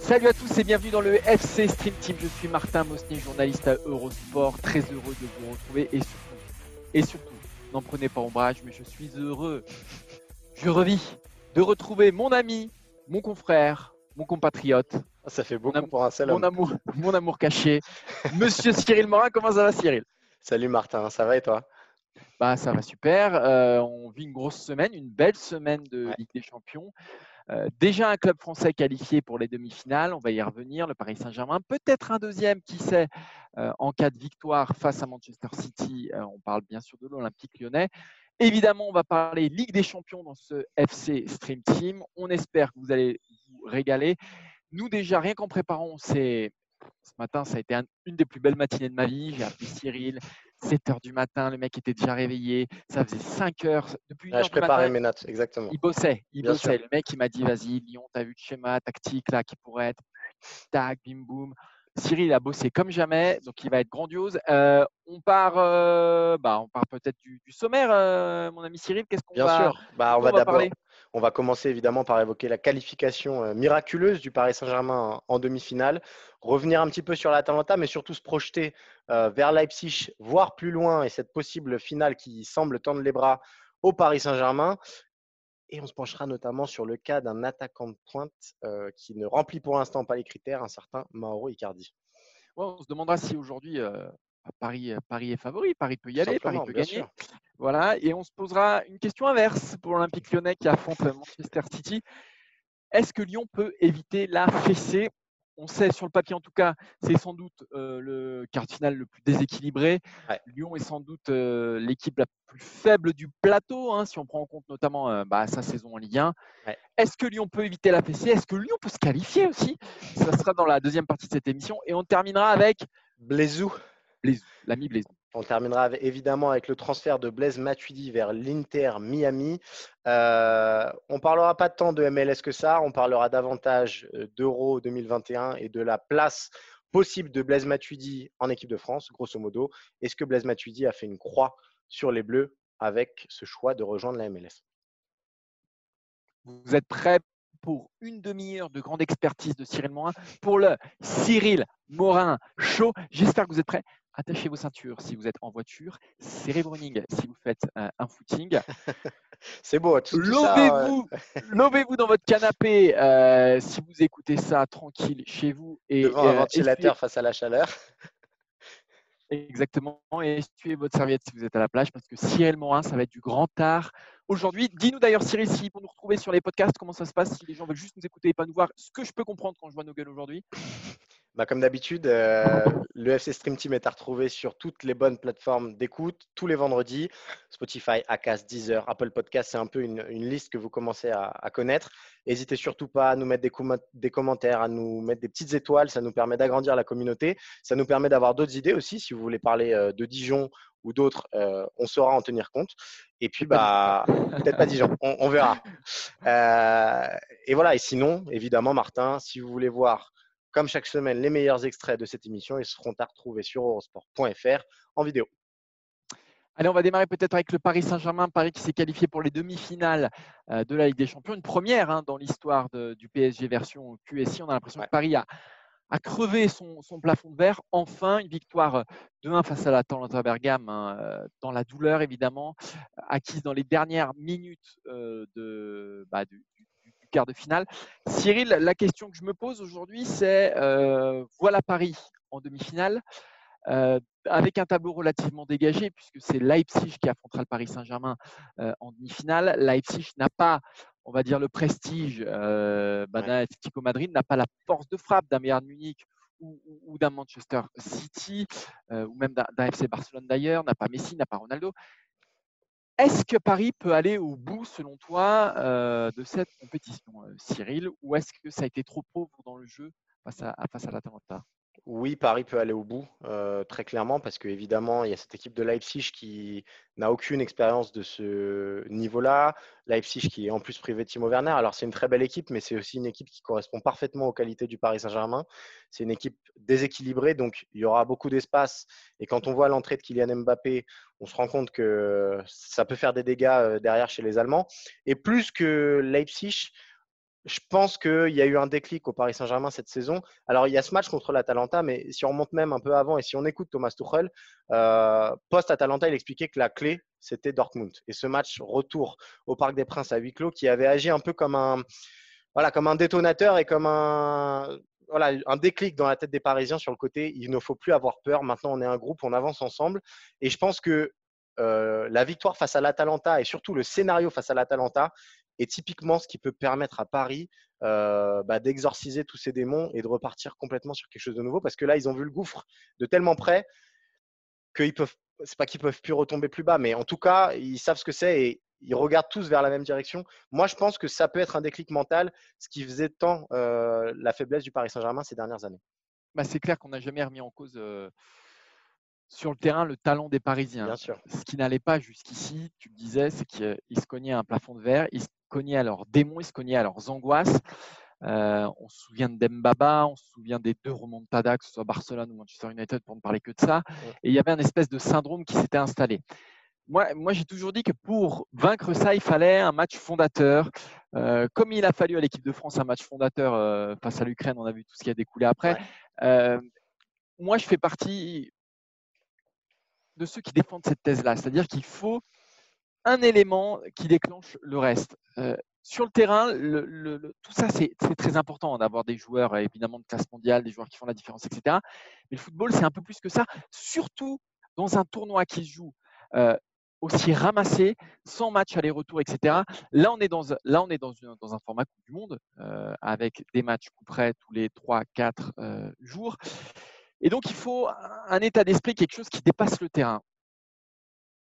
Salut à tous et bienvenue dans le FC Stream Team. Je suis Martin Mosnier, journaliste à Eurosport. Très heureux de vous retrouver et surtout, et surtout, n'en prenez pas ombrage, mais je suis heureux. Je revis de retrouver mon ami, mon confrère, mon compatriote. Ah, ça fait beaucoup pour un seul mon Amour, mon amour caché. Monsieur Cyril Morin, comment ça va Cyril? Salut Martin, ça va et toi? Bah, ça va super. Euh, on vit une grosse semaine, une belle semaine de Ligue des Champions. Euh, déjà un club français qualifié pour les demi-finales, on va y revenir, le Paris Saint-Germain, peut-être un deuxième, qui sait, euh, en cas de victoire face à Manchester City, on parle bien sûr de l'Olympique lyonnais. Évidemment, on va parler Ligue des Champions dans ce FC Stream Team. On espère que vous allez vous régaler. Nous déjà, rien qu'en préparant, c'est ce matin, ça a été une des plus belles matinées de ma vie. J'ai appelé Cyril, 7 heures du matin, le mec était déjà réveillé. Ça faisait 5 heures. Depuis je préparais mes notes, exactement. Il bossait, il bossait. Le mec, il m'a dit, vas-y, Lyon, tu as vu le schéma tactique là qui pourrait être tac, bim, boum. Cyril a bossé comme jamais, donc il va être grandiose. Euh, on part, euh, bah, on part peut-être du, sommaire, euh, mon ami Cyril. Qu'est-ce qu'on va Bien sûr. Bah, on va, d'abord. On va commencer évidemment par évoquer la qualification miraculeuse du Paris Saint-Germain en, demi-finale, revenir un petit peu sur l'Atalanta, mais surtout se projeter vers Leipzig, voire plus loin, et cette possible finale qui semble tendre les bras au Paris Saint-Germain. Et on se penchera notamment sur le cas d'un attaquant de pointe euh, qui ne remplit pour l'instant pas les critères, un certain Mauro Icardi. on se demandera si aujourd'hui euh, Paris, euh, Paris, est favori, Paris peut y aller, Paris peut gagner. Voilà, et on se posera une question inverse pour l'Olympique lyonnais qui affronte Manchester City. Est-ce que Lyon peut éviter la fessée? On sait sur le papier en tout cas, c'est sans doute euh, le quart final le plus déséquilibré. Lyon est sans doute euh, l'équipe la plus faible du plateau, hein, si on prend en compte notamment euh, bah, sa saison en Ligue 1. Est-ce que Lyon peut éviter la fessée? Est-ce que Lyon peut se qualifier aussi? Ça sera dans la deuxième partie de cette émission. Et on terminera avec Blaisou. l'ami Blaisou. On terminera évidemment avec le transfert de Blaise Matuidi vers l'Inter Miami. Euh, on parlera pas tant de MLS que ça, on parlera davantage euh, d'Euro 2021 et de la place possible de Blaise Matuidi en équipe de France, grosso modo. Est-ce que Blaise Matuidi a fait une croix sur les Bleus avec ce choix de rejoindre la MLS Vous êtes prêts pour une demi-heure de grande expertise de Cyril Morin pour le Cyril Morin Show. J'espère que vous êtes prêts attachez vos ceintures si vous êtes en voiture, serrez vos running si vous faites un footing. C'est beau. Levez-vous, levez-vous dans votre canapé euh, si vous écoutez ça tranquille chez vous et devant un euh, ventilateur face à la chaleur. Exactement. Et essuyez votre serviette si vous êtes à la plage parce que Cyril Morin, ça va être du grand art. Aujourd'hui, dis-nous d'ailleurs, Cyril, si pour nous retrouver sur les podcasts, comment ça se passe, si les gens veulent juste nous écouter et pas nous voir, ce que je peux comprendre quand je vois nos gueules aujourd'hui. Bah, comme d'habitude, euh, le FC Stream Team est à retrouver sur toutes les bonnes plateformes d'écoute tous les vendredis. Spotify, Acast, Deezer, Apple Podcast, c'est un peu une, liste que vous commencez à, connaître. N'hésitez surtout pas à nous mettre des, commentaires, à nous mettre des petites étoiles. Ça nous permet d'agrandir la communauté. Ça nous permet d'avoir d'autres idées aussi. Si vous voulez parler euh, de Dijon ou d'autres, euh, on saura en tenir compte. Et puis, bah, peut-être pas Dijon, on, on verra. et voilà. Et sinon, évidemment, Martin, si vous voulez voir comme chaque semaine, les meilleurs extraits de cette émission ils seront à retrouver sur eurosport.fr en vidéo. Allez, on va démarrer peut-être avec le Paris Saint-Germain. Paris qui s'est qualifié pour les demi-finales euh, de la Ligue des Champions. Une première hein, dans l'histoire du PSG version QSI. On a l'impression que Paris a, crevé son, plafond de verre. Enfin, une victoire 2-1 face à la Talenta Bergame, hein, euh, dans la douleur évidemment, acquise dans les dernières minutes euh, de, bah, du, quart de finale. Cyril, la question que je me pose aujourd'hui, c'est euh, voilà Paris en demi-finale. Euh, avec un tableau relativement dégagé, puisque c'est Leipzig qui affrontera le Paris Saint-Germain euh, en demi-finale. Leipzig n'a pas, on va dire, le prestige euh, bah, Madrid, n'a pas la force de frappe d'un Bayern Munich ou, d'un Manchester City, ou même d'un FC Barcelone d'ailleurs, n'a pas Messi, n'a pas Ronaldo. Est-ce que Paris peut aller au bout, selon toi, euh, de cette compétition, euh, Cyril, ou est-ce que ça a été trop pauvre dans le jeu face à, face à Oui, Paris peut aller au bout, euh, très clairement, parce qu'évidemment, il y a cette équipe de Leipzig qui n'a aucune expérience de ce niveau-là. Leipzig qui est en plus privé de Timo Werner. Alors, c'est une très belle équipe, mais c'est aussi une équipe qui correspond parfaitement aux qualités du Paris Saint-Germain. C'est une équipe déséquilibrée, donc il y aura beaucoup d'espace. Et quand on voit l'entrée de Kylian Mbappé, on se rend compte que ça peut faire des dégâts euh, derrière chez les Allemands. Et plus que Leipzig, je pense qu'il y a eu un déclic au Paris Saint-Germain cette saison. Alors, il y a ce match contre l'Atalanta, mais si on remonte même un peu avant et si on écoute Thomas Tuchel, euh, post-Atalanta, il expliquait que la clé, c'était Dortmund. Et ce match retour au Parc des Princes à huis clos, qui avait agi un peu comme un, voilà, comme un détonateur et comme un, voilà, un déclic dans la tête des Parisiens sur le côté. Il ne faut plus avoir peur. Maintenant, on est un groupe, on avance ensemble. Et je pense que euh, la victoire face à l'Atalanta et surtout le scénario face à l'Atalanta et typiquement ce qui peut permettre à Paris euh, bah, d'exorciser tous ces démons et de repartir complètement sur quelque chose de nouveau. Parce que là, ils ont vu le gouffre de tellement près qu'ils peuvent, c'est pas qu'ils peuvent plus retomber plus bas, mais en tout cas, ils savent ce que c'est et ils regardent tous vers la même direction. Moi, je pense que ça peut être un déclic mental, ce qui faisait tant euh, la faiblesse du Paris Saint-Germain ces dernières années. Bah, c'est clair qu'on n'a jamais remis en cause euh, sur le terrain le talent des Parisiens. Bien sûr. Ce qui n'allait pas jusqu'ici, tu le disais, c'est qu'ils se cognaient un plafond de verre, ils se cognaient à leurs démons, ils se cognaient à leurs angoisses. Euh, on se souvient de Dembaba, on se souvient des deux remontadas, que ce soit Barcelone ou Manchester United, pour ne parler que de ça. Et il y avait un espèce de syndrome qui s'était installé. Moi, moi j'ai toujours dit que pour vaincre ça, il fallait un match fondateur. Euh, comme il a fallu à l'équipe de France un match fondateur euh, face à l'Ukraine, on a vu tout ce qui a découlé après. moi, je fais partie de ceux qui défendent cette thèse-là. C'est-à-dire qu'il faut un élément qui déclenche le reste. Euh, sur le terrain, tout ça, c'est très important d'avoir des joueurs évidemment de classe mondiale, des joueurs qui font la différence, etc. Mais le football, c'est un peu plus que ça, surtout dans un tournoi qui se joue euh, aussi ramassé, sans match aller-retour, etc. Là, on est dans, là, on est dans, dans un format Coupe du Monde euh, avec des matchs coup près tous les 3-4 jours. Et donc, il faut un état d'esprit, quelque chose qui dépasse le terrain.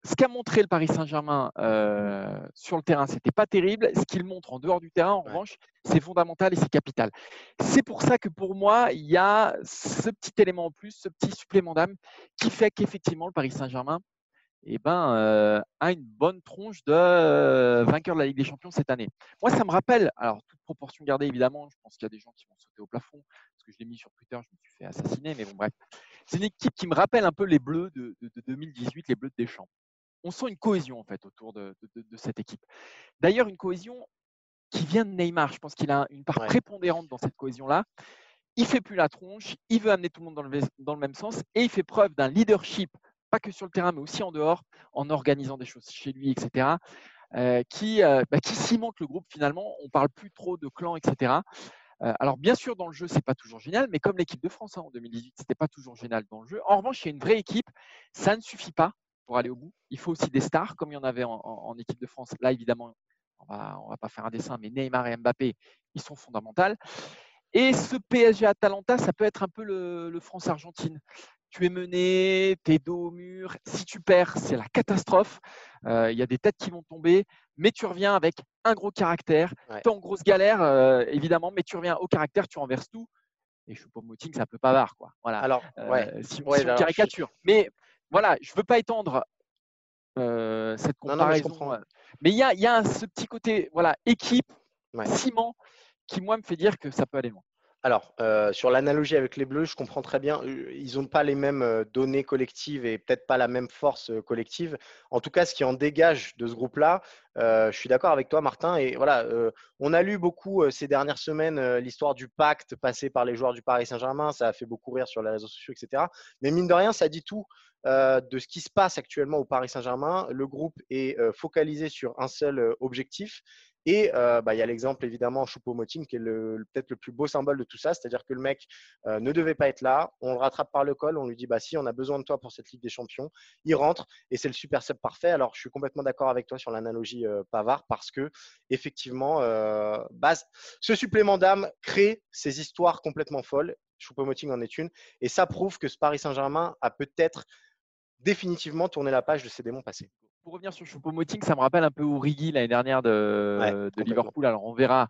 Ce qu'a montré le Paris Saint-Germain euh, sur le terrain, ce n'était pas terrible. Ce qu'il montre en dehors du terrain, en revanche, c'est fondamental et c'est capital. C'est pour ça que pour moi, il y a ce petit élément en plus, ce petit supplément d'âme qui fait qu'effectivement, le Paris Saint-Germain eh ben, euh, a une bonne tronche de euh, vainqueur de la Ligue des Champions cette année. Moi, ça me rappelle, alors toute proportion gardée évidemment, je pense qu'il y a des gens qui vont sauter au plafond, parce que je l'ai mis sur Twitter, je me suis fait assassiner, mais bon bref. C'est une équipe qui me rappelle un peu les Bleus de, 2018, les Bleus de Deschamps. On sent une cohésion en fait autour de, cette équipe. D'ailleurs, une cohésion qui vient de Neymar. Je pense qu'il a une part prépondérante dans cette cohésion-là. Il fait plus la tronche, il veut amener tout le monde dans le, dans le même sens et il fait preuve d'un leadership pas que sur le terrain, mais aussi en dehors, en organisant des choses chez lui, etc., euh, qui, euh, bah, qui cimente le groupe finalement. On parle plus trop de clans, etc. Euh, alors bien sûr, dans le jeu, c'est pas toujours génial, mais comme l'équipe de France hein, en 2018, c'était pas toujours génial dans le jeu. En revanche, il y a une vraie équipe. Ça ne suffit pas pour aller au bout. Il faut aussi des stars, comme il y en avait en, équipe de France. Là, évidemment, on va, on va pas faire un dessin, mais Neymar et Mbappé, ils sont fondamentaux. Et ce PSG Atalanta, ça peut être un peu le, le France-Argentine tu es mené, tu es dos au mur. Si tu perds, c'est la catastrophe. Euh, il y a des têtes qui vont tomber, mais tu reviens avec un gros caractère. Tu es en grosse galère, euh, évidemment, mais tu reviens au caractère, tu renverses tout. Et Choupo-Moting, c'est un peu bavard. Quoi. Voilà. Alors, euh, si, on caricature. Mais voilà, je ne veux pas étendre cette comparaison. mais il y a, y a, ce petit côté voilà, équipe, ciment, qui, moi, me fait dire que ça peut aller loin. Alors, euh, sur l'analogie avec les Bleus, je comprends très bien. Euh, ils n'ont pas les mêmes euh, données collectives et peut-être pas la même force collective. En tout cas, ce qui en dégage de ce groupe-là, je suis d'accord avec toi, Martin. Et voilà, on a lu beaucoup ces dernières semaines l'histoire du pacte passé par les joueurs du Paris Saint-Germain. Ça a fait beaucoup rire sur les réseaux sociaux, etc. Mais mine de rien, ça dit tout de ce qui se passe actuellement au Paris Saint-Germain. Le groupe est focalisé sur un seul objectif et euh, bah, il y a l'exemple évidemment Choupo-Moting qui est peut-être le plus beau symbole de tout ça, c'est-à-dire que le mec euh, ne devait pas être là, on le rattrape par le col, on lui dit bah si on a besoin de toi pour cette Ligue des Champions, il rentre et c'est le super sub parfait. Alors je suis complètement d'accord avec toi sur l'analogie euh, Pavard parce que effectivement, bah, ce supplément d'âme crée ces histoires complètement folles. Choupo-Moting en est une. Et ça prouve que ce Paris Saint-Germain a peut-être définitivement tourné la page de ses démons passés pour revenir sur Choupo-Moting, ça me rappelle un peu Origi l'année dernière de, Liverpool. Alors on verra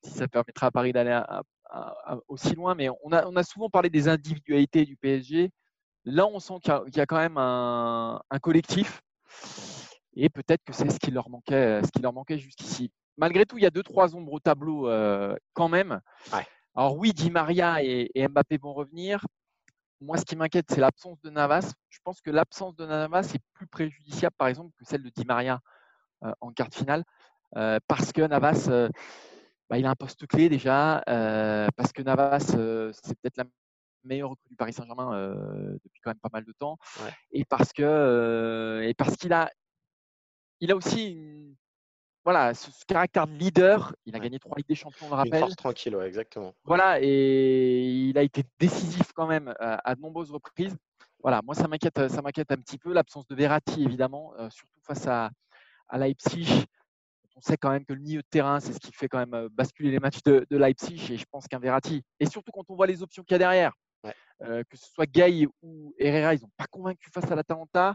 si ça permettra à Paris d'aller aussi loin, mais on a, on a souvent parlé des individualités du PSG. Là, on sent qu'il y, a quand même un, collectif. Et peut-être que c'est ce qui leur manquait, ce qui leur manquait jusqu'ici. Malgré tout, il y a deux, trois ombres au tableau quand même. Alors oui, Di Maria et, Mbappé vont revenir. Moi, ce qui m'inquiète, c'est l'absence de Navas. Je pense que l'absence de Navas est plus préjudiciable, par exemple, que celle de Di Maria en quart de finale. parce que Navas, bah, il a un poste clé déjà, parce que Navas, c'est peut-être la meilleure recrue du Paris Saint-Germain depuis quand même pas mal de temps, et parce que et parce qu'il a, il a aussi voilà, ce, caractère de leader. Il a gagné trois Ligues des Champions, on le rappelle. Une tranquille, exactement. Voilà, et il a été décisif quand même à, de nombreuses reprises. Voilà, moi ça m'inquiète, ça m'inquiète un petit peu l'absence de Verratti évidemment, surtout face à, à Leipzig on sait quand même que le milieu de terrain, c'est ce qui fait quand même euh, basculer les matchs de, Leipzig. Et je pense qu'un Verratti, et surtout quand on voit les options qu'il y a derrière, euh, que ce soit Gay ou Herrera, ils n'ont pas convaincu face à l'Atalanta.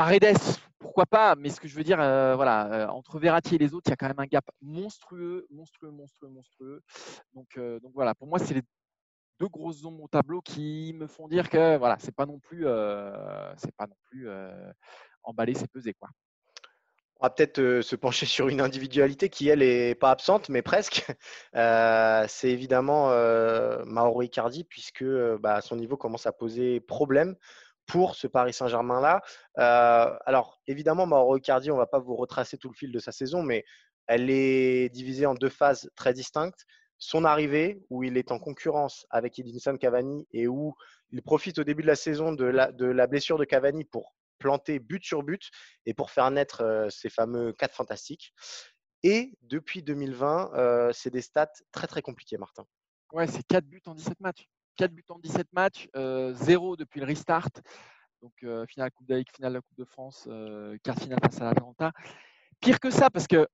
Paredes, pourquoi pas Mais ce que je veux dire, euh, voilà, entre Verratti et les autres, il y a quand même un gap monstrueux, monstrueux, monstrueux, monstrueux. Donc, donc voilà, pour moi, c'est les deux grosses ombres au tableau qui me font dire que voilà, c'est pas non plus, c'est pas non plus emballer, c'est peser quoi. On va peut-être se pencher sur une individualité qui, elle, n'est pas absente, mais presque. Euh, c'est évidemment euh, Mauro Icardi, puisque bah, son niveau commence à poser problème pour ce Paris Saint-Germain-là. Euh, alors, évidemment, Mauro Icardi, on ne va pas vous retracer tout le fil de sa saison, mais elle est divisée en deux phases très distinctes. Son arrivée, où il est en concurrence avec Edinson Cavani et où il profite au début de la saison de la, blessure de Cavani pour planter but sur but et pour faire naître ces fameux 4 fantastiques. Et depuis 2020, c'est des stats très très compliqués, Martin. Ouais, c'est 4 buts en 17 matchs. 4 buts en 17 matchs, 0 depuis le restart. Donc, finale Coupe d'Amérique, finale de la Coupe de France, quart finale face à l'Atalanta. Pire que ça, parce que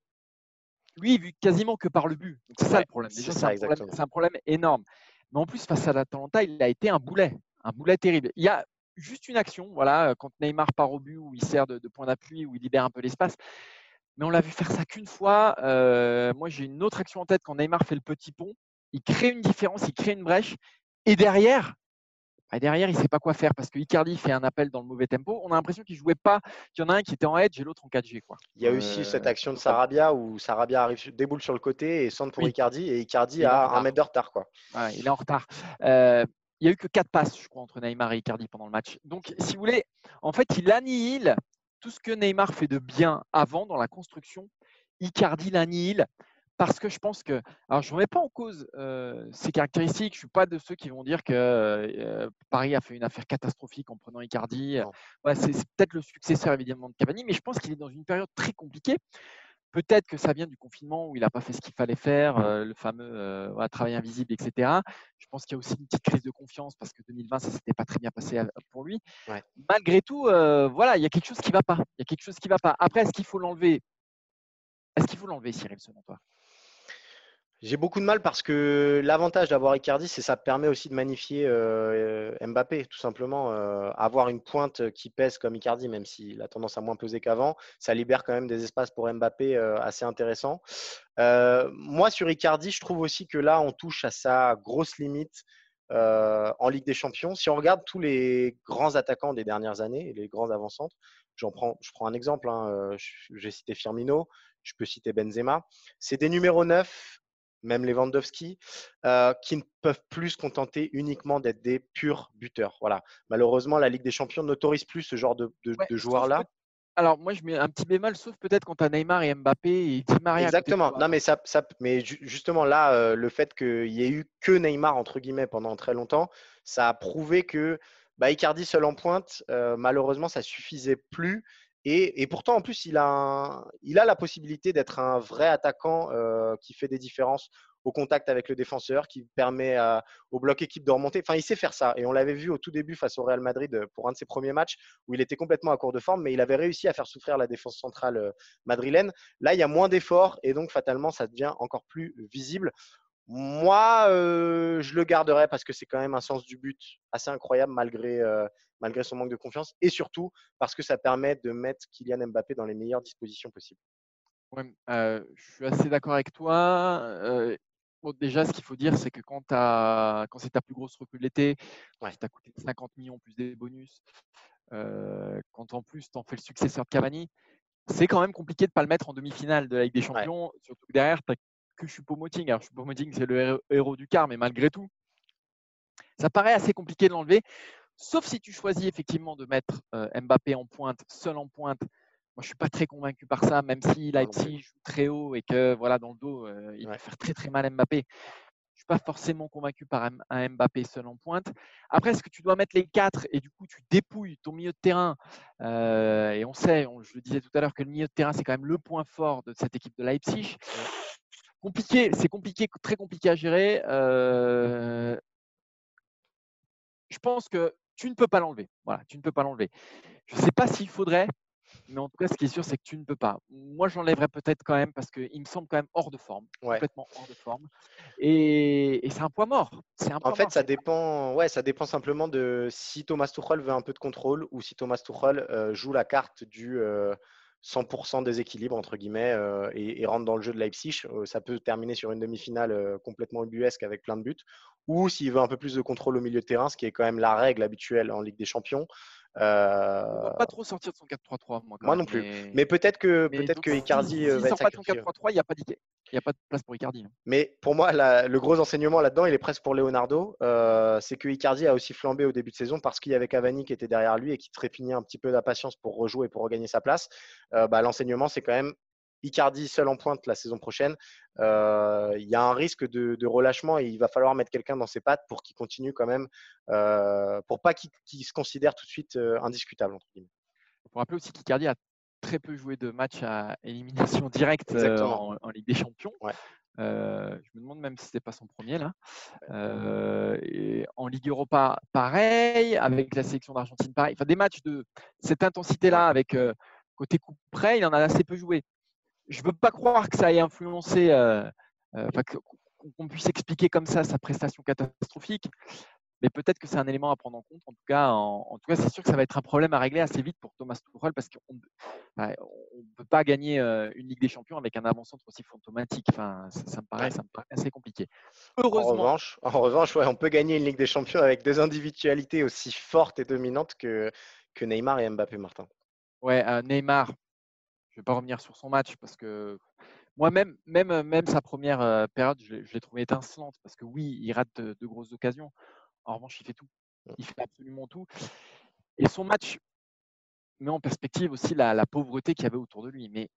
lui, il vu quasiment que par le but. C'est ça le problème. c'est un, un, problème énorme. Mais en plus, face à l'Atalanta, il a été un boulet. Un boulet terrible. Il y a juste une action, voilà, quand Neymar part au but, où il sert de, point d'appui, où il libère un peu l'espace. Mais on l'a vu faire ça qu'une fois. Euh, moi, j'ai une autre action en tête quand Neymar fait le petit pont. Il crée une différence, il crée une brèche. Et derrière, bah, derrière, il ne sait pas quoi faire parce que Icardi fait un appel dans le mauvais tempo. On a l'impression qu'il ne jouait pas, qu'il y en a un qui était en edge et l'autre en 4G. Quoi. Il y a aussi cette euh, action de Sarabia où Sarabia arrive, déboule sur le côté et centre pour Icardi et Icardi a un mètre de retard. Quoi. il est en retard. Euh, il n'y a eu que quatre passes, je crois, entre Neymar et Icardi pendant le match. Donc, si vous voulez, en fait, il annihile tout ce que Neymar fait de bien avant dans la construction. Icardi l'annihile parce que je pense que, alors je ne remets pas en cause euh, ses caractéristiques, je ne suis pas de ceux qui vont dire que euh, Paris a fait une affaire catastrophique en prenant Icardi. c'est peut-être le successeur évidemment de Cavani, mais je pense qu'il est dans une période très compliquée. Peut-être que ça vient du confinement où il n'a pas fait ce qu'il fallait faire, euh, le fameux travail invisible, etc. Je pense qu'il y a aussi une petite crise de confiance parce que 2020, ça ne s'était pas très bien passé pour lui. Malgré tout, voilà, il y a quelque chose qui ne va pas. Il y a quelque chose qui va pas. Après, est-ce qu'il faut l'enlever? Est-ce qu'il faut l'enlever, Cyril, selon toi? J'ai beaucoup de mal parce que l'avantage d'avoir Icardi, c'est ça permet aussi de magnifier Mbappé, tout simplement. avoir une pointe qui pèse comme Icardi, même s'il a tendance à moins peser qu'avant, ça libère quand même des espaces pour Mbappé assez intéressants. moi, sur Icardi, je trouve aussi que là, on touche à sa grosse limite en Ligue des Champions. Si on regarde tous les grands attaquants des dernières années, les grands avant-centres, prends, je prends un exemple. Hein, j'ai cité Firmino, je peux citer Benzema. C'est des numéros 9 même Lewandowski, euh, qui ne peuvent plus se contenter uniquement d'être des purs buteurs. Voilà. Malheureusement, la Ligue des Champions n'autorise plus ce genre de, joueurs-là. Alors moi, je mets un petit bémol, sauf peut-être quand tu as Neymar et Mbappé et Di Maria. Exactement. Non, mais ça, mais justement là, euh, le fait qu'il y ait eu que Neymar entre guillemets pendant très longtemps, ça a prouvé que bah, Icardi seul en pointe, euh, malheureusement, ça suffisait plus et, pourtant, en plus, il a, la possibilité d'être un vrai attaquant euh, qui fait des différences au contact avec le défenseur, qui permet au bloc équipe de remonter. Enfin, il sait faire ça. Et on l'avait vu au tout début face au Real Madrid euh, pour un de ses premiers matchs où il était complètement à court de forme, mais il avait réussi à faire souffrir la défense centrale euh, madrilène. Là, il y a moins d'efforts et donc fatalement, ça devient encore plus visible. Moi, je le garderai parce que c'est quand même un sens du but assez incroyable malgré, malgré son manque de confiance et surtout parce que ça permet de mettre Kylian Mbappé dans les meilleures dispositions possibles. je suis assez d'accord avec toi. déjà, ce qu'il faut dire, c'est que quand, quand c'est ta plus grosse recrue de l'été, ouais. qui t'a coûté 50 millions plus des bonus, euh, quand en plus tu en fais le successeur de Cavani, c'est quand même compliqué de ne pas le mettre en demi-finale de la Ligue des Champions, surtout que derrière, tu n'as que Choupo-Moting. Alors, Choupo-Moting, c'est le héros du quart, mais malgré tout, ça paraît assez compliqué de l'enlever, sauf si tu choisis effectivement de mettre euh, Mbappé en pointe, seul en pointe. Moi, je ne suis pas très convaincu par ça, même si Leipzig joue très haut et que voilà, dans le dos, euh, il va faire très très mal Mbappé. Je ne suis pas forcément convaincu par un, Mbappé seul en pointe. Après, est-ce que tu dois mettre les quatre et du coup tu dépouilles ton milieu de terrain euh, Et on sait, je le disais tout à l'heure, que le milieu de terrain, c'est quand même le point fort de cette équipe de Leipzig. Compliqué, c'est compliqué, très compliqué à gérer je pense que tu ne peux pas l'enlever. Voilà, tu ne peux pas l'enlever. Je ne sais pas s'il faudrait, mais en tout cas, ce qui est sûr, c'est que tu ne peux pas. Moi, j'enlèverais peut-être quand même parce qu'il me semble quand même hors de forme, complètement hors de forme. Et, c'est un poids mort. en fait, ça dépend. Ouais, ça dépend simplement de si Thomas Tuchel veut un peu de contrôle ou si Thomas Tuchel euh, joue la carte du. Euh, 100% déséquilibre entre guillemets euh, et, rentre dans le jeu de Leipzig. Euh, ça peut terminer sur une demi-finale euh, complètement ubuesque avec plein de buts. Ou s'il veut un peu plus de contrôle au milieu de terrain, ce qui est quand même la règle habituelle en Ligue des Champions. Euh... va pas trop sortir de son 4-3-3. Moi, non plus. Mais peut-être que, peut-être que Icardi va être pas de son 4-3-3, il n'y a pas d'idée. Il n'y a pas de place pour Icardi. Hein. Mais pour moi, le gros enseignement là-dedans, il est presque pour Leonardo. Euh, c'est que Icardi a aussi flambé au début de saison parce qu'il y avait Cavani qui était derrière lui et qui trépignait un petit peu d'impatience pour rejouer et pour regagner sa place. Euh, bah, l'enseignement, c'est quand même Icardi seul en pointe la saison prochaine. Euh, il y a un risque de, relâchement et il va falloir mettre quelqu'un dans ses pattes pour qu'il continue quand même, pour pas qu'il se considère tout de suite indiscutable. Entre guillemets. Pour rappeler aussi qu'Icardi a très peu joué de matchs à élimination directe euh, en, Ligue des Champions. Euh, je me demande même si c'était pas son premier là. Euh, et en Ligue Europa, pareil, avec la sélection d'Argentine, pareil. Enfin, des matchs de cette intensité-là, avec côté coup près, il en a assez peu joué. Je ne veux pas croire que ça ait influencé, qu'on puisse expliquer comme ça sa prestation catastrophique mais peut-être que c'est un élément à prendre en compte. En tout cas, en, tout cas, c'est sûr que ça va être un problème à régler assez vite pour Thomas Tuchel parce qu'on ne peut pas gagner euh, une Ligue des Champions avec un avant-centre aussi fantomatique. Enfin, ça, me paraît, ça me paraît assez compliqué. Heureusement. En revanche, en revanche on peut gagner une Ligue des Champions avec deux individualités aussi fortes et dominantes que, que Neymar et Mbappé, Martin. Ouais, euh, Neymar. Je ne vais pas revenir sur son match parce que moi-même, même, même sa première euh, période, je l'ai trouvé étincelante parce que oui, il rate de grosses occasions. En revanche, il fait tout. Il fait absolument tout. Et son match met en perspective aussi la, pauvreté qu'il y avait autour de lui. Mais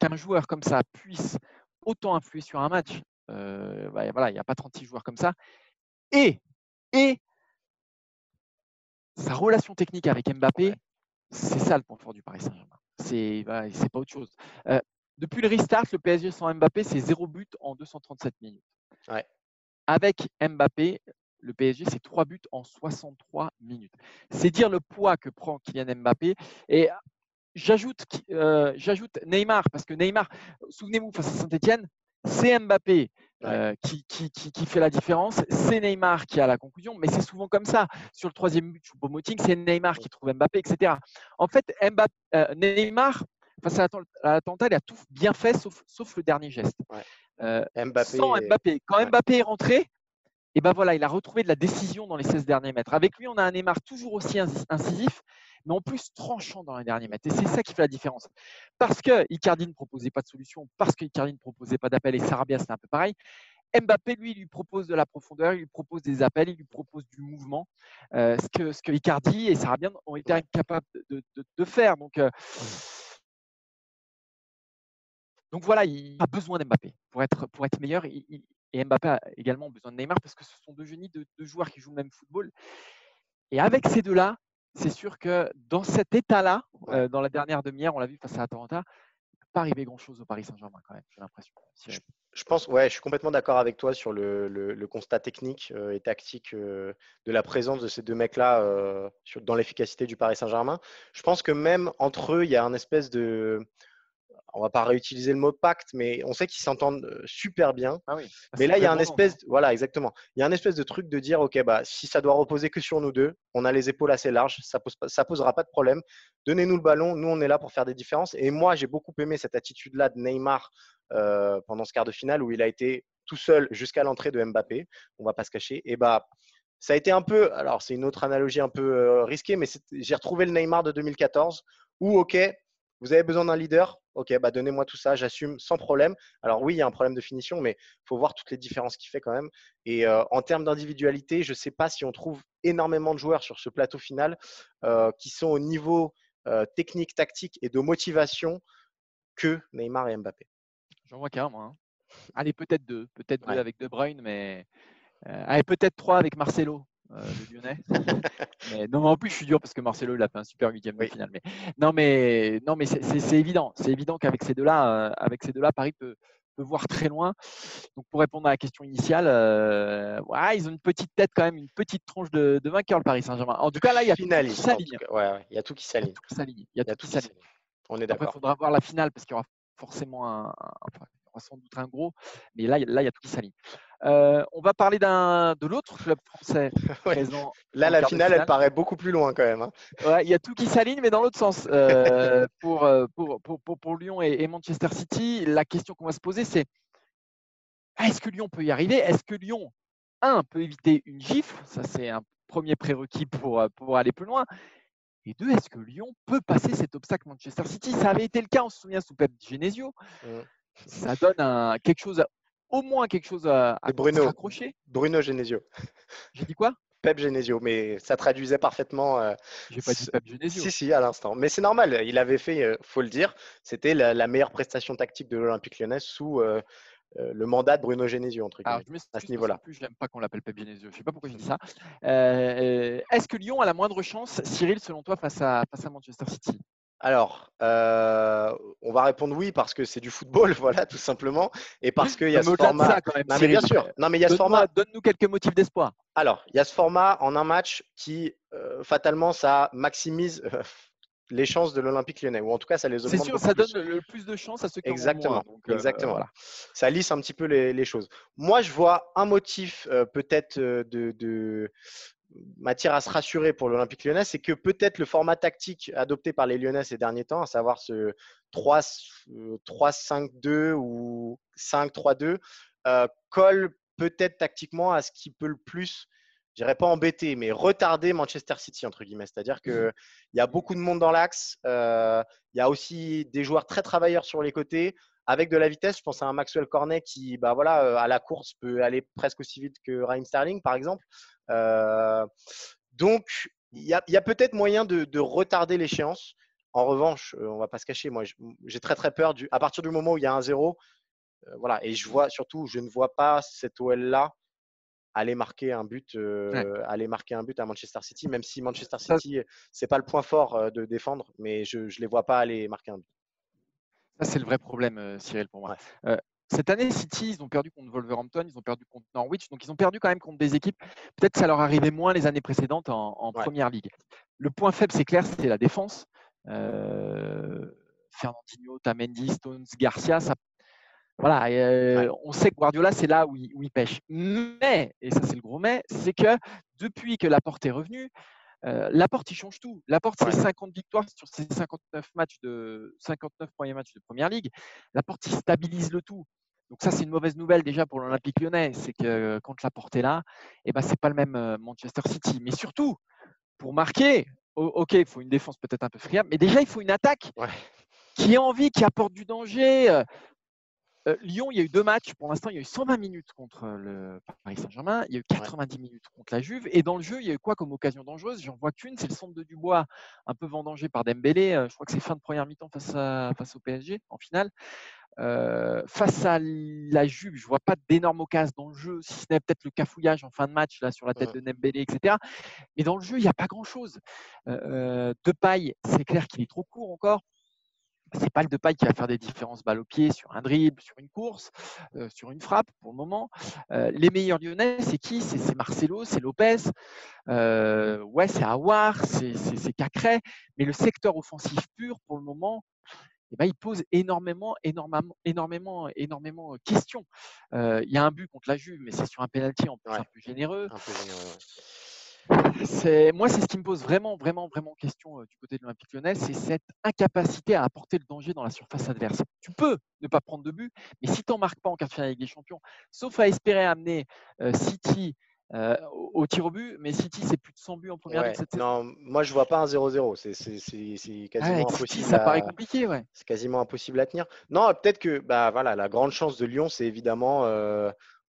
qu'un joueur comme ça puisse autant influer sur un match, euh, bah, voilà, il n'y a pas 36 joueurs comme ça. Et, et sa relation technique avec Mbappé, c'est ça le point fort du Paris Saint-Germain. C'est voilà, pas autre chose. Euh, depuis le restart, le PSG sans Mbappé, c'est zéro but en 237 minutes. Avec Mbappé, le PSG, c'est trois buts en 63 minutes. C'est dire le poids que prend Kylian Mbappé. Et j'ajoute, euh, j'ajoute Neymar, parce que Neymar, souvenez-vous, face à Saint-Etienne, c'est Mbappé euh, qui, qui, fait la différence. C'est Neymar qui a la conclusion, mais c'est souvent comme ça. Sur le troisième but, Choupo-Moting, c'est Neymar qui trouve Mbappé, etc. En fait, Mbappé, euh, Neymar, face à l'attentat, il a tout bien fait, sauf, sauf le dernier geste. Mbappé sans Mbappé. Quand Mbappé est rentré, et ben voilà, il a retrouvé de la décision dans les 16 derniers mètres. Avec lui, on a un Neymar toujours aussi incisif, mais en plus tranchant dans les derniers mètres. Et c'est ça qui fait la différence. Parce que Icardi ne proposait pas de solution, parce que Icardi ne proposait pas d'appel, et Sarabia, c'était un peu pareil. Mbappé, lui, lui propose de la profondeur, il lui propose des appels, il lui propose du mouvement, euh, ce, que, ce que Icardi et Sarabia ont été incapables de, faire. Donc, euh, donc voilà, il a besoin d'Mbappé pour être, pour être meilleur. Et Mbappé a également besoin de Neymar parce que ce sont deux génies, de deux joueurs qui jouent le même football. Et avec ces deux-là, c'est sûr que dans cet état-là, euh, dans la dernière demi-heure, on l'a vu face à Atalanta, il peut pas arriver grand-chose au Paris Saint-Germain quand même, j'ai l'impression. je, pense, ouais, je suis complètement d'accord avec toi sur le, constat technique euh, et tactique euh, de la présence de ces deux mecs-là dans l'efficacité du Paris Saint-Germain. Je pense que même entre eux, il y a un espèce de on va pas réutiliser le mot pacte, mais on sait qu'ils s'entendent super bien. Ah mais là, il y a un espèce, voilà, exactement. Il y a un espèce de truc de dire, ok, bah, si ça doit reposer que sur nous deux, on a les épaules assez larges, ça pose ça posera pas de problème. Donnez-nous le ballon, nous on est là pour faire des différences. Et moi, j'ai beaucoup aimé cette attitude-là de Neymar pendant ce quart de finale où il a été tout seul jusqu'à l'entrée de Mbappé. On va pas se cacher. Et bah, ça a été un peu, alors c'est une autre analogie un peu risquée, mais j'ai retrouvé le Neymar de 2014 où, ok, vous avez besoin d'un leader Ok, bah donnez-moi tout ça, j'assume sans problème. Alors oui, il y a un problème de finition, mais il faut voir toutes les différences qu'il fait quand même. Et en termes d'individualité, je ne sais pas si on trouve énormément de joueurs sur ce plateau final qui sont au niveau technique, tactique et de motivation que Neymar et Mbappé. J'en vois qu'un, moi. Hein. Allez, peut-être deux. Peut-être deux avec De Bruyne, mais allez, peut-être trois avec Marcelo. Euh, le Lyonnais. mais, non, en plus, je suis dur parce que Marcelo, il a fait un super huitième de finale. Mais, non, mais, non, mais c'est évident. C'est évident qu'avec ces deux-là, euh, avec ces deux-là, Paris peut, peut, voir très loin. Donc, pour répondre à la question initiale, euh, ils ont une petite tête quand même, une petite tronche de, de vainqueur, le Paris Saint-Germain. En tout cas, là, il y a tout qui s'aligne. Ouais, il y a tout qui s'aligne. Il y a tout qui s'aligne. On est d'accord. Il faudra voir la finale parce qu'il y aura forcément un, sans doute un gros, mais là, là il y a tout qui s'aligne. Euh, on va parler de l'autre club français présent. Là, la finale, elle paraît beaucoup plus loin quand même. Hein. il y a tout qui s'aligne, mais dans l'autre sens. Euh, euh, pour, pour, pour, pour, Lyon et, Manchester City, la question qu'on va se poser, c'est est-ce que Lyon peut y arriver? Est-ce que Lyon, un, peut éviter une gifle? Ça, c'est un premier prérequis pour, pour aller plus loin. Et deux, est-ce que Lyon peut passer cet obstacle Manchester City? Ça avait été le cas, on se souvient, sous Pep Genesio. Mmh ça donne un, quelque chose, au moins quelque chose à, à Bruno, accrocher. Bruno Genesio. J'ai dit quoi? Pep Genesio, mais ça traduisait parfaitement. Euh, J'ai pas dit Pep Genesio. Si, si, à l'instant. Mais c'est normal, il avait fait, euh, faut le dire, c'était la, meilleure prestation tactique de l'Olympique lyonnais sous euh, euh, le mandat de Bruno Genesio, entre guillemets, à ce niveau-là. Plus, j'aime pas qu'on l'appelle Pep Genesio. Je sais pas pourquoi j'ai dit ça. Est-ce que Lyon a la moindre chance, Cyril, selon toi, face à, face à Manchester City? Alors, euh, on va répondre oui parce que c'est du football, voilà, tout simplement, et parce qu'il y a ce format. quand même, non, mais bien sûr. Non, mais il y a ce format. Donne-nous quelques motifs d'espoir. Alors, il y a ce format en un match qui, euh, fatalement, ça maximise euh, les chances de l'Olympique Lyonnais, ou en tout cas, ça les augmente. C'est sûr, ça donne le plus de chances à ceux qui exactement, ont moins, exactement. Voilà. Ça lisse un petit peu les, choses. Moi, je vois un motif peut-être de, matière à se rassurer pour l'Olympique lyonnais, c'est que peut-être le format tactique adopté par les Lyonnais ces derniers temps, à savoir ce 3-5-2 euh, ou 5-3-2, euh, colle peut-être tactiquement à ce qui peut le plus, je dirais pas embêter, mais retarder Manchester City, entre guillemets. C'est-à-dire qu'il mmh. y a beaucoup de monde dans l'axe, euh, il y a aussi des joueurs très travailleurs sur les côtés avec de la vitesse. Je pense à un Maxwell Cornet qui, bah voilà, à la course peut aller presque aussi vite que Raheem Sterling, par exemple. Euh, donc, il y a, peut-être moyen de, retarder l'échéance. En revanche, euh, on va pas se cacher, moi j'ai très très peur du, à partir du moment où il y a un zéro, euh, voilà, et je vois surtout, je ne vois pas cette OL là aller marquer un but, aller marquer un but à Manchester City, même si Manchester City c'est pas le point fort de défendre, mais je ne les vois pas aller marquer un but. Ça c'est le vrai problème, Cyril pour moi. Cette année, City, ils ont perdu contre Wolverhampton, ils ont perdu contre Norwich, donc ils ont perdu quand même contre des équipes. Peut-être que ça leur arrivait moins les années précédentes en, Première Ligue. Le point faible, c'est clair, c'est la défense. Euh, Fernandinho, Tamendi, Stones, Garcia, ça, voilà, euh, on sait que Guardiola, c'est là où il, pêche. Mais, et ça c'est le gros mais, c'est que depuis que Laporte est revenu, euh, Laporte, il change tout. Laporte, c'est 50 victoires sur ses 59 matchs de 59 premiers matchs de Première Ligue. Laporte, il stabilise le tout. Donc ça, c'est une mauvaise nouvelle déjà pour l'Olympique lyonnais. C'est que quand Laporte est là, eh ben, ce n'est pas le même euh, Manchester City. Mais surtout, pour marquer, OK, il faut une défense peut-être un peu friable, mais déjà, il faut une attaque qui a envie, qui apporte du danger. Euh, euh, Lyon, il y a eu deux matchs. Pour l'instant, il y a eu 120 minutes contre le Paris Saint-Germain. Il y a eu 90 minutes contre la Juve. Et dans le jeu, il y a eu quoi comme occasion dangereuse? J'en vois qu'une. C'est le centre de Dubois, un peu vendangé par Dembélé. Euh, je crois que c'est fin de première mi-temps face, face au PSG en finale. Euh, face à la Juve, je vois pas d'énormes occasions dans le jeu, si ce n'est peut-être le cafouillage en fin de match là sur la tête de Dembélé, etc. Mais dans le jeu, il n'y a pas grand-chose. de paille, c'est clair qu'il est trop court encore c'est pas le Depay qui va faire des différences balle au pied sur un dribble, sur une course, euh, sur une frappe pour le moment. Euh, les meilleurs Lyonnais, c'est qui? C'est Marcelo, c'est Lopez, euh, ouais, c'est Awar, c'est Cacré, mais le secteur offensif pur pour le moment. Eh ben, il pose énormément, énormément, énormément, énormément de questions. il y a un but contre la Juve, mais c'est sur un penalty en plus un peu généreux. Moi, c'est ce qui me pose vraiment, vraiment, vraiment question du côté de l'Olympique lyonnais, c'est cette incapacité à apporter le danger dans la surface adverse. Tu peux ne pas prendre de but, mais si tu n'en marques pas en quart de finale avec des champions, sauf à espérer amener City au tir au but, mais City, c'est plus de 100 buts en première ouais, cette Non, moi, je vois pas un 0-0. C'est quasiment impossible. City, ça paraît compliqué, ouais. C'est quasiment impossible à tenir. Non, peut-être que bah, voilà, la grande chance de Lyon, c'est évidemment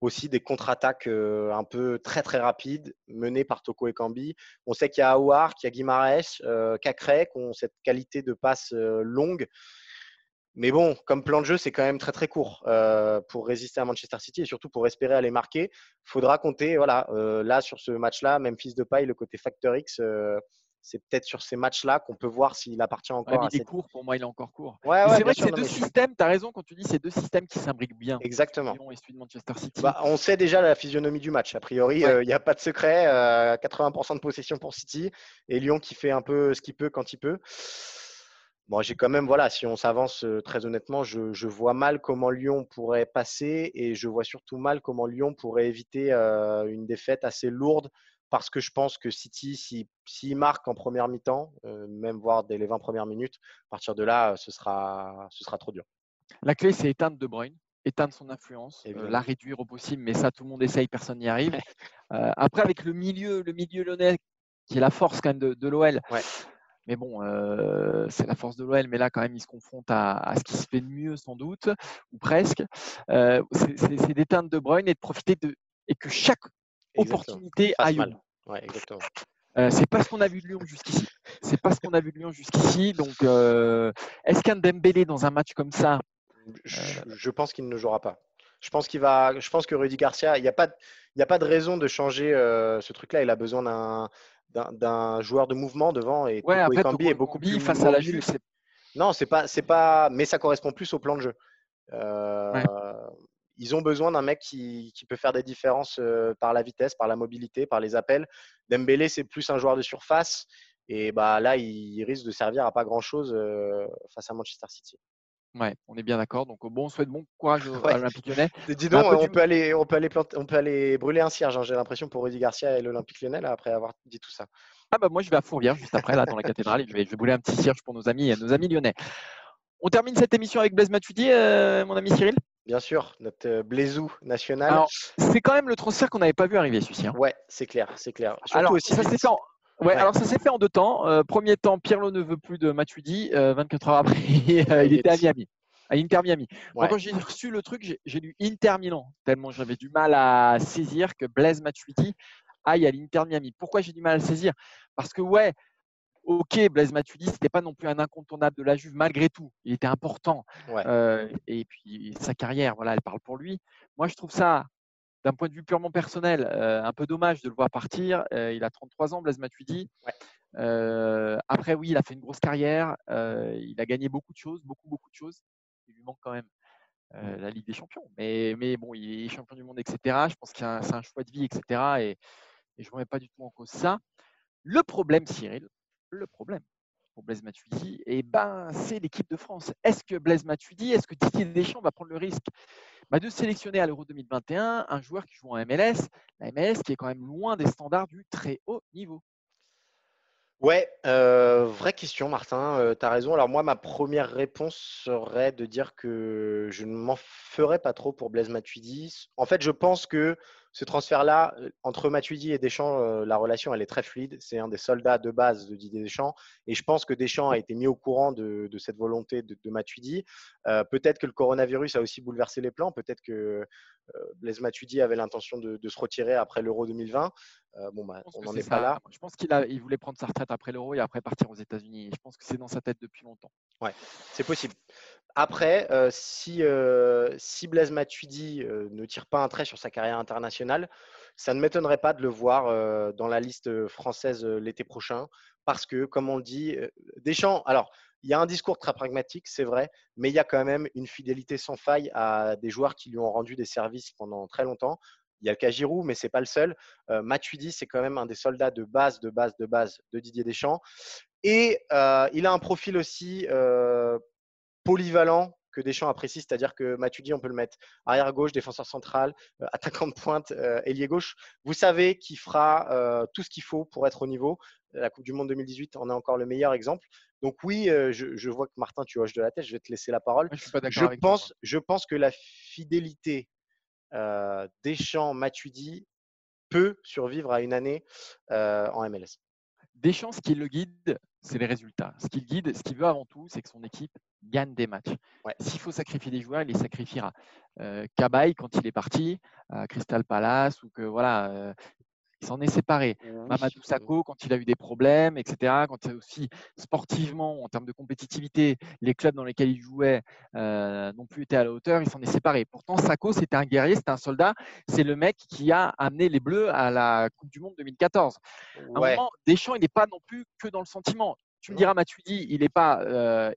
aussi des contre-attaques un peu très très rapides menées par Toko et Kambi. On sait qu'il y a Aouar, qu'il y a Guimaraes, euh, qui ont cette qualité de passe longue. Mais bon, comme plan de jeu, c'est quand même très très court pour résister à Manchester City et surtout pour espérer aller marquer. Il faudra compter, voilà, là sur ce match-là, même fils de paille, le côté Factor X, c'est peut-être sur ces matchs-là qu'on peut voir s'il appartient encore à il est court, pour moi, il est encore court. Ouais, c'est vrai que ces deux systèmes, tu as raison quand tu dis ces deux systèmes qui s'imbriquent bien. Exactement. Et celui de Manchester City. Bah, on sait déjà la physionomie du match. A priori, euh, il n'y a pas de secret. 80% euh, de possession pour City et Lyon qui fait un peu ce qu'il peut quand il peut. Bon, j'ai quand même, voilà, si on s'avance euh, très honnêtement, je, je, vois mal comment Lyon pourrait passer et je vois surtout mal comment Lyon pourrait éviter une défaite assez lourde parce que je pense que City, s'il si, marque en première mi-temps, euh, même voire dès les 20 premières minutes, à partir de là, ce sera, ce sera trop dur. La clé, c'est éteindre De Bruyne, éteindre son influence, euh, la réduire au possible, mais ça, tout le monde essaye, personne n'y arrive. Euh, après, avec le milieu, le milieu lyonnais, qui est la force quand même de, l'OL. Mais bon, c'est la force de l'OL, mais là, quand même, il se confronte à, ce qui se fait de mieux, sans doute, ou presque. c'est d'éteindre De Bruyne et de profiter de. et que chaque opportunité à Lyon. Ouais, exactement. Euh, c'est pas ce qu'on a vu de Lyon jusqu'ici. C'est pas ce qu'on a vu de Lyon jusqu'ici. Donc, euh, est-ce qu'un Dembélé dans un match comme ça je, pense qu'il ne jouera pas. Je pense qu'il va. Je pense que Rudy Garcia, il n'y a pas, il a pas de raison de changer euh, ce truc-là. Il a besoin d'un d'un joueur de mouvement devant et ouais, après, est beaucoup plus face à la Juve. Non, c'est pas, c'est pas, mais ça correspond plus au plan de jeu. Euh, ils ont besoin d'un mec qui, peut faire des différences euh, par la vitesse, par la mobilité, par les appels. Dembélé, c'est plus un joueur de surface. Et bah, là, il, risque de servir à pas grand-chose euh, face à Manchester City. Ouais, on est bien d'accord. Donc, bon, on souhaite bon courage à l'Olympique Lyonnais. Dis donc, on, peut aller, on, peut aller on peut aller brûler un cierge, hein, j'ai l'impression, pour Rudy Garcia et l'Olympique Lyonnais, après avoir dit tout ça. Ah bah moi, je vais à Fourvière, juste après, là, dans la cathédrale, et je vais, je vais brûler un petit cierge pour nos amis, nos amis lyonnais. On termine cette émission avec Blaise Matuidi, euh, mon ami Cyril? Bien sûr, notre euh, Blaisou national. c'est quand même le transfert qu'on n'avait pas vu arriver, celui-ci. Hein. Ouais, c'est clair, c'est clair. alors, aussi ça s'est fait en... Ouais, alors ça s'est fait en deux temps. Euh, premier temps, Pirlo ne veut plus de Matuidi. 24 heures après, il était à Miami, à Inter Miami. quand j'ai reçu le truc, j'ai lu Inter Milan, tellement j'avais du mal à saisir que Blaise Matuidi aille à l'Inter Miami. Pourquoi j'ai du mal à le saisir? Parce que ouais, ok, Blaise Matuidi, ce n'était pas non plus un incontournable de la Juve, malgré tout. Il était important. Euh, et puis, sa carrière, voilà, elle parle pour lui. Moi, je trouve ça, d'un point de vue purement personnel, euh, un peu dommage de le voir partir. Euh, il a 33 ans, Blaise Matuidi. après, oui, il a fait une grosse carrière. il a gagné beaucoup de choses, beaucoup, beaucoup de choses. Il lui manque quand même la Ligue des Champions. Mais, mais bon, il est champion du monde, etc. Je pense que c'est un, choix de vie, etc. Et, et je ne remets pas du tout en cause ça. Le problème, Cyril, le problème pour Blaise Matuidi, et ben, c'est l'équipe de France. Est-ce que Blaise Matuidi, est-ce que Didier Deschamps va prendre le risque? Bah, de sélectionner à l'Euro 2021 un joueur qui joue en MLS, la MLS qui est quand même loin des standards du très haut niveau Ouais, euh, vraie question, Martin. Euh, tu as raison. Alors, moi, ma première réponse serait de dire que je ne m'en ferais pas trop pour Blaise Matuidi. En fait, je pense que ce transfert-là, euh, entre Matuidi et Deschamps, euh, la relation, elle est très fluide. C'est un des soldats de base de Didier Deschamps. Et je pense que Deschamps a été mis au courant de, cette volonté de, de Matuidi. Euh, peut-être que le coronavirus a aussi bouleversé les plans. Peut-être que Blaise Matuidi avait l'intention de, se retirer après l'Euro 2020. bon, bah, on n'en est, pas là. Je pense qu'il il voulait prendre sa retraite après l'Euro et après partir aux États-Unis. Je pense que c'est dans sa tête depuis longtemps. Ouais, c'est possible. Après, si, si Blaise Matuidi ne tire pas un trait sur sa carrière internationale, ça ne m'étonnerait pas de le voir dans la liste française l'été prochain. Parce que, comme on le dit, Deschamps, alors, il y a un discours très pragmatique, c'est vrai, mais il y a quand même une fidélité sans faille à des joueurs qui lui ont rendu des services pendant très longtemps. Il y a le cas Giroud, mais ce n'est pas le seul. Matuidi, c'est quand même un des soldats de base, de base, de base de Didier Deschamps. Et il a un profil aussi polyvalent que Deschamps apprécie, c'est-à-dire que Matuidi, on peut le mettre arrière gauche, défenseur central, euh, attaquant de pointe, euh, ailier gauche. Vous savez qu'il fera euh, tout ce qu'il faut pour être au niveau. La Coupe du Monde 2018 en est encore le meilleur exemple. Donc oui, je, vois que Martin, tu hoches de la tête, je vais te laisser la parole. Je, pense, je pense que la fidélité Deschamps-Matuidi peut survivre à une année en MLS. Deschamps, ce qui le guide, c'est les résultats. Ce qu'il guide, ce qu'il veut avant tout, c'est que son équipe gagne des matchs. S'il faut sacrifier des joueurs, il les sacrifiera. Euh, quand il est parti à Crystal Palace, ou que voilà, euh, il s'en est séparé. Mamadou Sakho, quand il a eu des problèmes, etc., quand aussi sportivement, en termes de compétitivité, les clubs dans lesquels il jouait euh, n'ont plus été à la hauteur, il s'en est séparé. Pourtant, Sakho, c'était un guerrier, c'était un soldat. C'est le mec qui a amené les Bleus à la Coupe du Monde 2014. À un moment, Deschamps, il n'est pas non plus que dans le sentiment. Tu me diras, Matuidi, il n'est pas. Euh,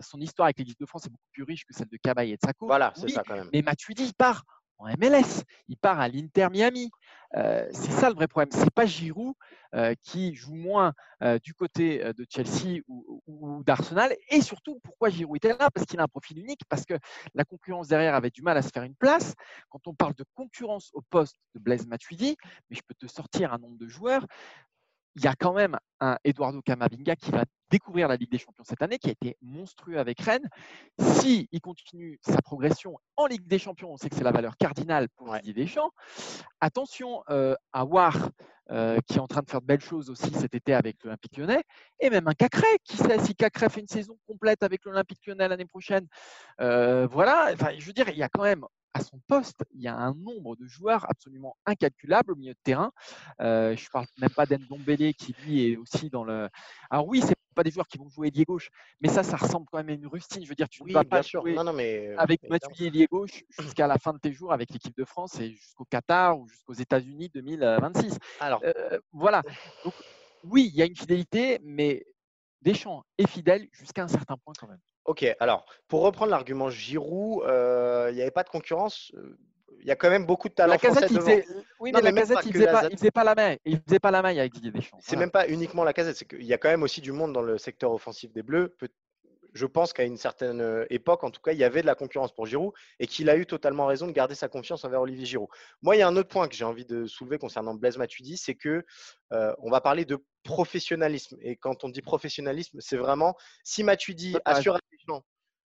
son histoire avec l'équipe de France est beaucoup plus riche que celle de Cabaye et de Sakho. Voilà, c'est ça quand même. Mais Matuidi, il part en MLS. Il part à l'Inter Miami. Euh, c'est ça le vrai problème. C'est pas Giroud euh, qui joue moins euh, du côté de Chelsea ou, d'Arsenal. Et surtout, pourquoi Giroud était là? Parce qu'il a un profil unique, parce que la concurrence derrière avait du mal à se faire une place. Quand on parle de concurrence au poste de Blaise Matuidi, mais je peux te sortir un nombre de joueurs il y a quand même un Eduardo Camavinga qui va découvrir la Ligue des Champions cette année, qui a été monstrueux avec Rennes. S'il il continue sa progression en Ligue des Champions, on sait que c'est la valeur cardinale pour Didier Deschamps. Attention euh, à War, euh, qui est en train de faire de belles choses aussi cet été avec l'Olympique lyonnais, et même un Cacré. Qui sait si Cacré fait une saison complète avec l'Olympique lyonnais l'année prochaine euh, Voilà, enfin, je veux dire, il y a quand même à son poste, il y a un nombre de joueurs absolument incalculable au milieu de terrain. Euh, je ne parle même pas d'Endombele qui lui est aussi dans le. Alors oui, c'est pas des joueurs qui vont jouer ailier gauche, mais ça, ça ressemble quand même à une rustine. Je veux dire, tu ne vas pas jouer mais... avec Mathieu ailier gauche jusqu'à la fin de tes jours avec l'équipe de France et jusqu'au Qatar ou jusqu'aux États-Unis 2026. Alors euh, voilà. Donc oui, il y a une fidélité, mais Deschamps est fidèle jusqu'à un certain point quand même. Ok, alors pour reprendre l'argument Giroud, euh, il n'y avait pas de concurrence. Euh, il y a quand même beaucoup de talents la casette, il faisait... Oui, mais, la casette, il faisait, pas, faisait pas la main. Il faisait pas la main avec Didier Deschamps. C'est même pas uniquement la casette, c'est qu'il y a quand même aussi du monde dans le secteur offensif des Bleus je pense qu'à une certaine euh, époque, en tout cas, il y avait de la concurrence pour Giroud et qu'il a eu totalement raison de garder sa confiance envers Olivier Giroud. Moi, il y a un autre point que j'ai envie de soulever concernant Blaise Matuidi, c'est que euh, on va parler de professionnalisme. Et quand on dit professionnalisme, c'est vraiment si Matuidi assure à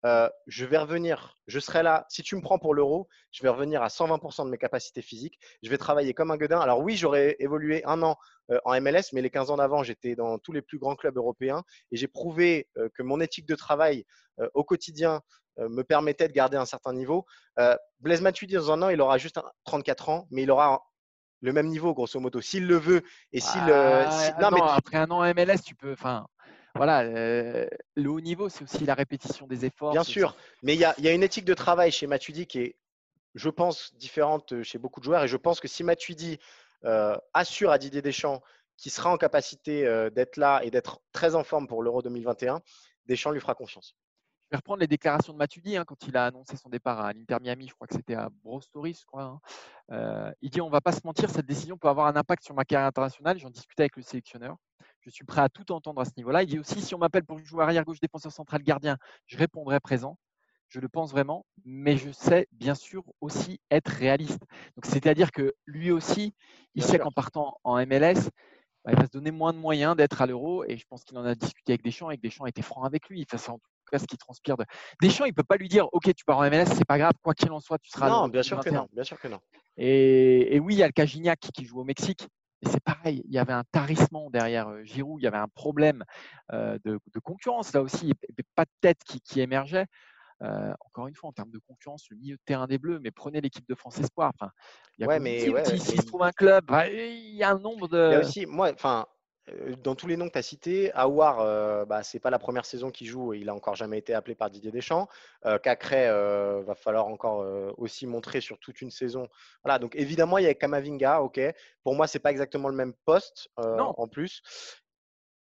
euh, je vais revenir, je serai là. Si tu me prends pour l'euro, je vais revenir à 120% de mes capacités physiques. Je vais travailler comme un gueudin. Alors oui, j'aurais évolué un an euh, en MLS, mais les 15 ans d'avant, j'étais dans tous les plus grands clubs européens et j'ai prouvé euh, que mon éthique de travail au quotidien me permettait de garder un certain niveau. Blaise Matuidi, dans un an, il aura juste 34 ans, mais il aura le même niveau, grosso modo, s'il le veut. Et s'il, ah, non, mais après un an en MLS, tu peux. Enfin, voilà, euh, le haut niveau, c'est aussi la répétition des efforts. Bien sûr, mais il y, a, une éthique de travail chez Matuidi qui est, je pense, différente chez beaucoup de joueurs. Et je pense que si Matuidi euh, assure à Didier Deschamps qu'il sera en capacité euh, d'être là et d'être très en forme pour l'Euro 2021, Deschamps lui fera confiance. Je vais reprendre les déclarations de Matuidi hein, quand il a annoncé son départ à l'Inter Miami. Je crois que c'était à Brostory, je crois. Hein. il dit on ne va pas se mentir, cette décision peut avoir un impact sur ma carrière internationale. J'en discutais avec le sélectionneur. Je suis prêt à tout entendre à ce niveau-là. Il dit aussi, si on m'appelle pour jouer arrière gauche, défenseur central, gardien, je répondrai présent. Je le pense vraiment, mais je sais bien sûr aussi être réaliste. Donc c'est-à-dire que lui aussi, il sait qu'en partant en MLS, bah, il va se donner moins de moyens d'être à l'euro. Et je pense qu'il en a discuté avec Deschamps et que Deschamps était franc avec lui. Enfin, c'est en tout cas ce qui transpire de. Deschamps, il ne peut pas lui dire Ok, tu pars en MLS, c'est pas grave, quoi qu'il en soit, tu seras. Non, bien sûr que non. Bien sûr que non. Et, et oui, il y a le cas Gignac qui joue au Mexique. C'est pareil, il y avait un tarissement derrière Giroud, il y avait un problème de, concurrence là aussi, et pas de tête qui, émergeait. encore une fois, en termes de concurrence, le milieu de terrain des Bleus, mais prenez l'équipe de France Espoir. Enfin, il y a ouais, mais, s'il se trouve un club, il y a un nombre de. Il y a aussi, moi, enfin, dans tous les noms que tu as cités, Aouar, euh, bah, ce n'est pas la première saison qu'il joue et il n'a encore jamais été appelé par Didier Deschamps. Euh, Cacré, euh, va falloir encore aussi montrer sur toute une saison. Voilà, donc évidemment, il y a Kamavinga, ok. Pour moi, ce n'est pas exactement le même poste en plus.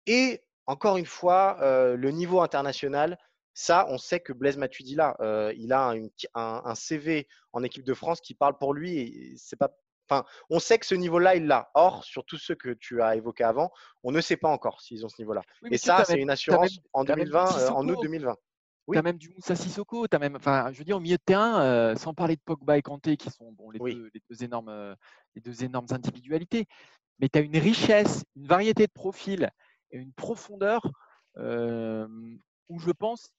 Et encore une fois, le niveau international, ça, on sait que Blaise Matuidi là, il a un, un, CV en équipe de France qui parle pour lui. C'est pas Enfin, on sait que ce niveau-là, il l'a. Or, sur tous ceux que tu as évoqués avant, on ne sait pas encore s'ils ont ce niveau-là. et ça, c'est une assurance en 2020, euh, en août 2020. Tu as même du Moussa Sissoko, as même, enfin, je veux dire, au milieu de terrain, euh, sans parler de Pogba et Kanté, qui sont bon, les, deux, les, deux, énormes, euh, les deux énormes individualités, mais tu as une richesse, une variété de profils et une profondeur où je pense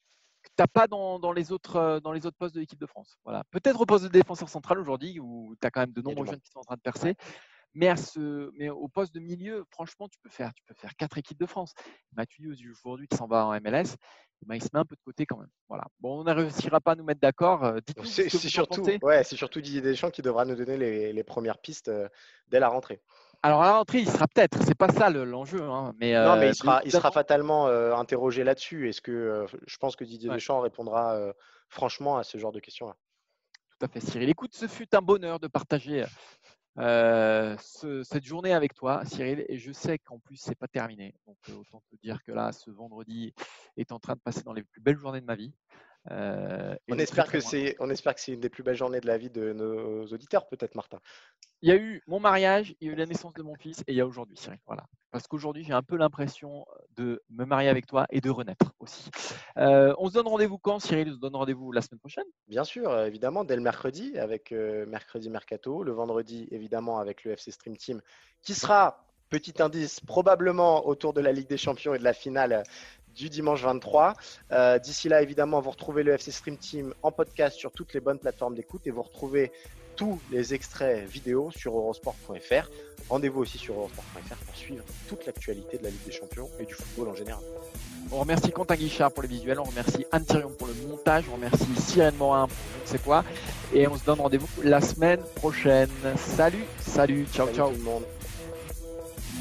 que tu n'as pas dans, dans, les autres, dans les autres postes de l'équipe de France. Voilà. Peut-être au poste de défenseur central aujourd'hui, où tu as quand même de nombreux jeunes qui sont en train de percer. Mais, à ce, mais au poste de milieu, franchement, tu peux faire, tu peux faire quatre équipes de France. Mathieu aujourd'hui qui s'en va en MLS, il se met un peu de côté quand même. Voilà. Bon, on ne réussira pas à nous mettre d'accord. Euh, c'est surtout, ouais, c'est surtout Didier Deschamps qui devra nous donner les, les premières pistes euh, dès la rentrée. Alors à la rentrée, il sera peut-être. C'est pas ça l'enjeu. hein, mais, non, mais euh, il sera, il sera fatalement interrogé là-dessus. Est-ce que je pense que Didier Deschamps répondra franchement à ce genre de questions-là Tout à fait, Cyril. Écoute, ce fut un bonheur de partager euh, cette journée avec toi, Cyril, et je sais qu'en plus, c'est pas terminé. Donc, euh, autant te dire que là, ce vendredi est en train de passer dans les plus belles journées de ma vie. Euh, on, espère que c'est, on espère que c'est une des plus belles journées de la vie de nos auditeurs, peut-être, Martin. Il y a eu mon mariage, il y a eu la naissance de mon fils, et il y a aujourd'hui, Cyril. Voilà. Parce qu'aujourd'hui, j'ai un peu l'impression de me marier avec toi et de renaître aussi. Euh, on se donne rendez-vous quand, Cyril? On se donne rendez-vous la semaine prochaine? Bien sûr, euh, évidemment, dès le mercredi, avec Mercredi Mercato. Le vendredi, évidemment, avec le FC Stream Team, qui sera petit indice, probablement autour de la Ligue des Champions et de la finale du dimanche 23. Euh, d'ici là, évidemment, vous retrouvez le FC Stream Team en podcast sur toutes les bonnes plateformes d'écoute et vous retrouvez tous les extraits vidéo sur eurosport.fr. Rendez-vous aussi sur eurosport.fr pour suivre toute l'actualité de la Ligue des Champions et du football en général. On remercie Quentin Guichard pour les visuels, on remercie Anne Thirion pour le montage, on remercie Cyrène Morin pour je ne sais quoi. Et on se donne rendez-vous la semaine prochaine. Salut, salut, ciao, ciao. Tout le monde.